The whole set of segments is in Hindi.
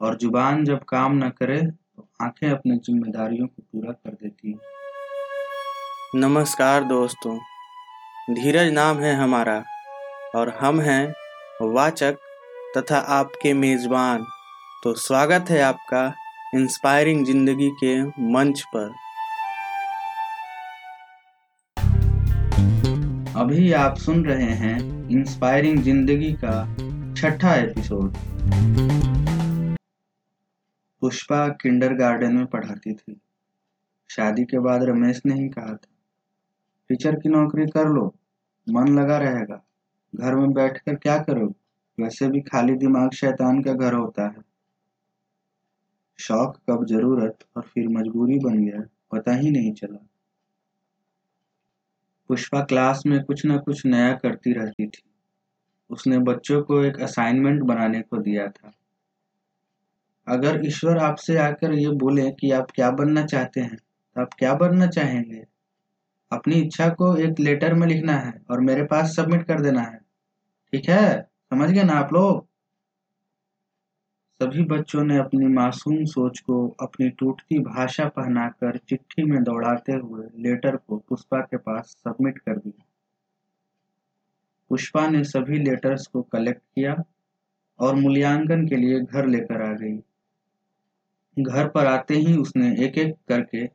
और ज़ुबान जब काम न करे तो आँखें अपनी जिम्मेदारियों को पूरा कर देती हैं। नमस्कार दोस्तों। धीरज नाम है हमारा और हम हैं वाचक तथा आपके मेज़बान। तो स्वागत है आपका इंस्पायरिंग ज़िंदगी के मंच पर। अभी आप सुन रहे हैं इंस्पायरिंग ज़िंदगी का छठा एपिसोड। पुष्पा किंडरगार्टन में पढ़ाती थी। शादी के बाद रमेश ने ही कहा था, टीचर की नौकरी कर लो, मन लगा रहेगा। घर में बैठकर क्या करोगे वैसे भी खाली दिमाग शैतान का घर होता है। शौक, कब ज़रूरत और फिर मजबूरी बन गया, पता ही नहीं चला। पुष्पा क्लास में कुछ ना कुछ नया करती रहती थी। उसने बच्चों को एक असाइनमेंट बनाने को दिया था। अगर ईश्वर आपसे आकर ये बोले कि आप क्या बनना चाहते हैं तो आप क्या बनना चाहेंगे? अपनी इच्छा को एक लेटर में लिखना है और मेरे पास सबमिट कर देना है। ठीक है? समझ गए ना आप लोग? सभी बच्चों ने अपनी मासूम सोच को, अपनी टूटती भाषा पहनाकर चिट्ठी में दौड़ाते हुए लेटर को पुष्पा के पास सबमिट कर दिया। पुष्पा ने सभी लेटर्स को कलेक्ट किया और मूल्यांकन के लिए घर लेकर आ गई। घर पर आते ही उसने एक एक करके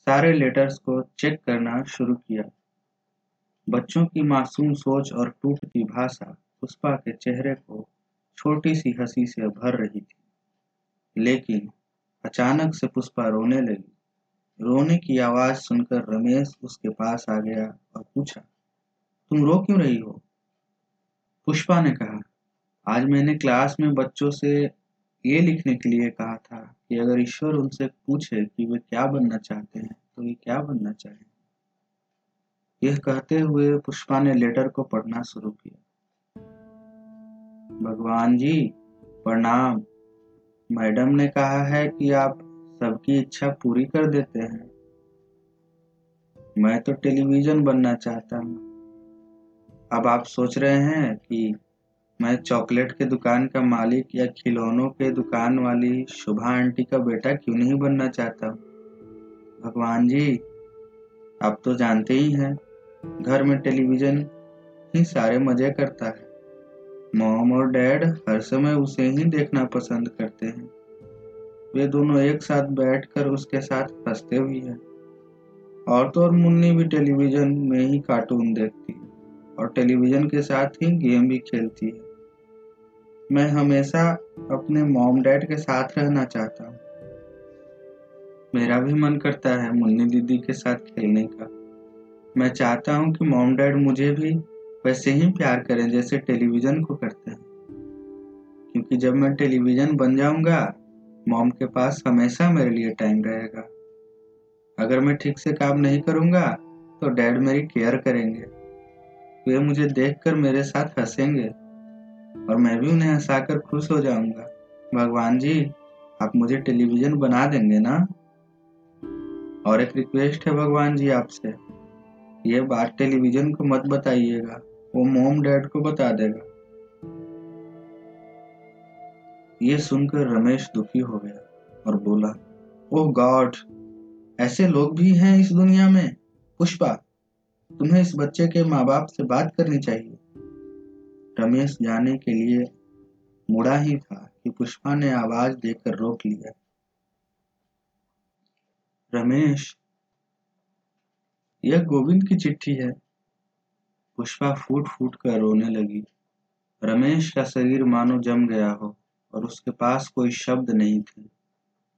सारे लेटर्स को चेक करना शुरू किया। बच्चों की मासूम सोच और टूटती भाषा पुष्पा के चेहरे को छोटी सी हँसी से भर रही थी। लेकिन अचानक से पुष्पा रोने लगी। रोने की आवाज़ सुनकर रमेश उसके पास आ गया और पूछा, तुम रो क्यों रही हो? पुष्पा ने कहा, आज मैंने क्लास में बच्चों से ये लिखने के लिए कहा था कि अगर ईश्वर उनसे पूछे कि वे क्या बनना चाहते हैं तो वे क्या बनना चाहें? यह कहते हुए पुष्पा ने लेटर को पढ़ना शुरू किया। भगवान जी, प्रणाम। मैडम ने कहा है कि आप सबकी इच्छा पूरी कर देते हैं। मैं तो टेलीविज़न बनना चाहता हूँ। अब आप सोच रहे हैं कि मैं चॉकलेट के दुकान का मालिक या खिलौनों के दुकान वाली शुभा आंटी का बेटा क्यों नहीं बनना चाहता? भगवान जी, आप तो जानते ही हैं, घर में टेलीविज़न ही सारे मज़े करता है। मॉम और डैड हर समय उसे ही देखना पसंद करते हैं। वे दोनों एक साथ बैठकर उसके साथ हँसते भी हैं। और तो और मुन्नी भी टेलीविज़न में ही कार्टून देखती है और टेलीविज़न के साथ ही गेम भी खेलती है। मैं हमेशा अपने मॉम डैड के साथ रहना चाहता हूँ। मेरा भी मन करता है मुन्नी दीदी के साथ खेलने का। मैं चाहता हूँ कि मॉम डैड मुझे भी वैसे ही प्यार करें जैसे टेलीविज़न को करते हैं। क्योंकि जब मैं टेलीविज़न बन जाऊँगा मॉम के पास हमेशा मेरे लिए टाइम रहेगा। अगर मैं ठीक से काम नहीं करूँगा तो डैड मेरी केयर करेंगे। वे मुझे देखकर मेरे साथ हंसेंगे। और मैं भी उन्हें हंसाकर खुश हो जाऊँगा। भगवान जी, आप मुझे टेलीविज़न बना देंगे ना? और एक रिक्वेस्ट है भगवान जी आपसे। ये बात टेलीविज़न को मत बताइएगा, वो मोम डैड को बता देगा। ये सुनकर रमेश दुखी हो गया और बोला, ओह गॉड, ऐसे लोग भी हैं इस दुनिया में? पुष्पा, तुम्हें इस बच्चे के माँ बाप से बात करनी चाहिए। रमेश जाने के लिए मुड़ा ही था कि पुष्पा ने आवाज़ देकर रोक लिया। रमेश, यह गोविंद की चिट्ठी है। पुष्पा फूट फूट कर रोने लगी। रमेश का शरीर मानो जम गया हो और उसके पास कोई शब्द नहीं थे।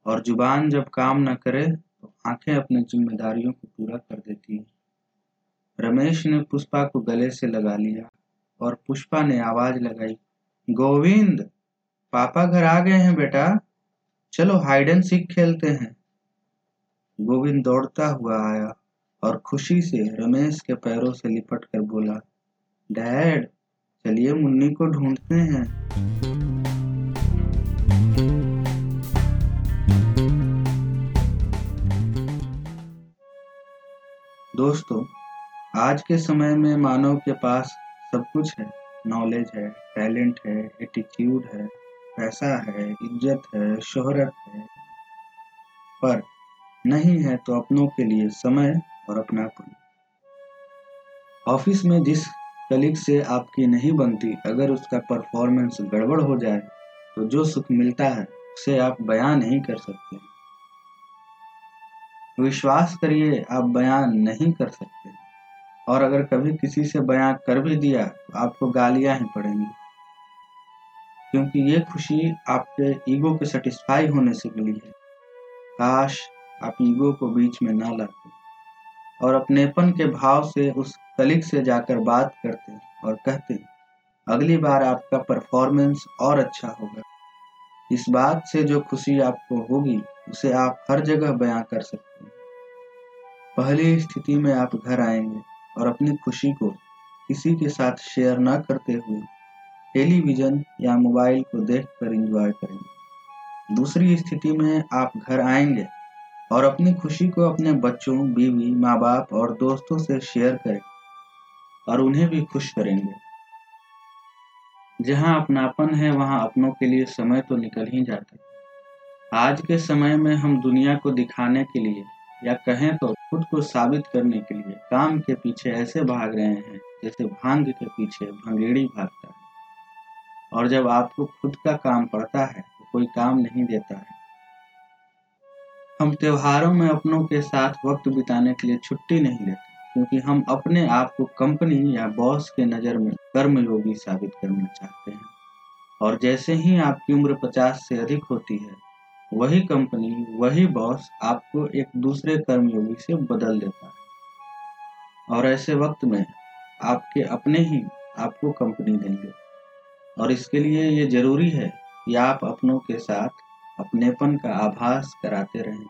और ज़ुबान जब काम न करे तो आँखें अपनी जिम्मेदारियों को पूरा कर देती हैं। रमेश ने पुष्पा को गले से लगा लिया। और पुष्पा ने आवाज़ लगाई, गोविंद, पापा घर आ गए हैं बेटा। चलो हाइड एंड सीख खेलते हैं. गोविंद दौड़ता हुआ आया और खुशी से रमेश के पैरों से लिपट कर बोला, डैड, चलिए मुन्नी को ढूंढते हैं। दोस्तों, आज के समय में मानव के पास सब कुछ है। नॉलेज है टैलेंट है एटीट्यूड है, पैसा है, इज़्ज़त है, शोहरत है। पर नहीं है तो अपनों के लिए समय और अपनापन ऑफ़िस में जिस कलीग से आपकी नहीं बनती, अगर उसका परफॉर्मेंस गड़बड़ हो जाए तो जो सुख मिलता है, उसे आप बयान नहीं कर सकते। विश्वास करिए, आप बयान नहीं कर सकते। और अगर कभी किसी से बयान कर भी दिया तो आपको गालियाँ ही पड़ेंगी। क्योंकि ये खुशी आपके ईगो के सेटिस्फाई होने से मिली है। काश आप ईगो को बीच में ना लाते और अपनेपन के भाव से उस कलिक से जाकर बात करते और कहते, अगली बार आपका परफॉर्मेंस और अच्छा होगा। इस बात से जो खुशी आपको होगी, उसे आप हर जगह बयां कर सकते हैं। पहली स्थिति में आप घर आएँगे। और अपनी खुशी को किसी के साथ शेयर न करते हुए टेलीविज़न या मोबाइल को देखकर एंजॉय करेंगे। दूसरी स्थिति में आप घर आएँगे और अपनी खुशी को अपने बच्चों, बीवी माँ बाप और दोस्तों से शेयर करें और उन्हें भी खुश करेंगे। जहाँ अपनापन है, वहाँ अपनों के लिए समय तो निकल ही जाता है। आज के समय में हम दुनिया को दिखाने के लिए या कहें तो खुद को साबित करने के लिए काम के पीछे ऐसे भाग रहे हैं जैसे भाँग के पीछे भंगेड़ी भागता है। और जब आपको खुद का काम पड़ता है तो कोई काम नहीं देता है। हम त्योहारों में अपनों के साथ वक्त बिताने के लिए छुट्टी नहीं लेते, क्योंकि हम अपने आप को कंपनी या बॉस के नज़र में कर्मयोगी साबित करना चाहते हैं। और जैसे ही आपकी उम्र पचास से अधिक होती है वही कंपनी, वही बॉस आपको एक दूसरे कर्मयोगी से बदल देता है। और ऐसे वक्त में आपके अपने ही आपको कंपनी देंगे। और इसके लिए ये ज़रूरी है कि आप अपनों के साथ अपनेपन का आभास कराते रहें।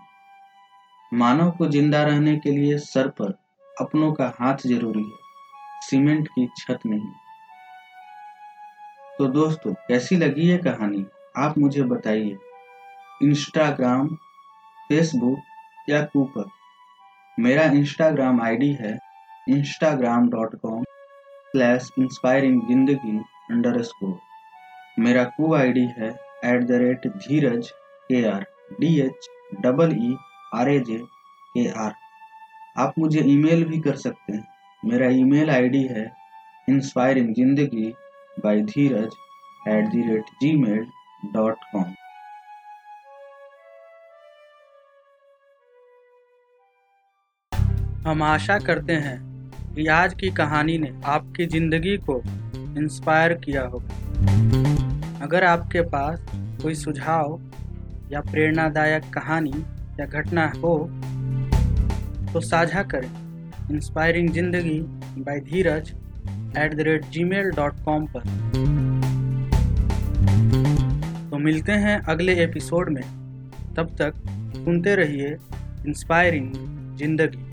मानव को ज़िंदा रहने के लिए सर पर अपनों का हाथ ज़रूरी है, सीमेंट की छत नहीं। तो दोस्तों, कैसी लगी ये कहानी? आप मुझे बताइए। इंस्टाग्राम फेसबुक या कूपर मेरा इंस्टाग्राम आईडी है Instagram dot com slash inspiring Zindagi underscore मेरा कू आईडी है at the rate Dheeraj K R D H double E R A J K R आप मुझे ईमेल भी कर सकते हैं। मेरा ईमेल आईडी है inspiring Zindagi by Dheeraj at the rate Gmail dot com हम आशा करते हैं कि आज की कहानी ने आपकी ज़िंदगी को इंस्पायर किया होगा अगर आपके पास कोई सुझाव या प्रेरणादायक कहानी या घटना हो तो साझा करें। Inspiring Zindagi by Dheeraj at the rate Gmail dot com पर। तो मिलते हैं अगले एपिसोड में। तब तक सुनते रहिए इंस्पायरिंग ज़िंदगी।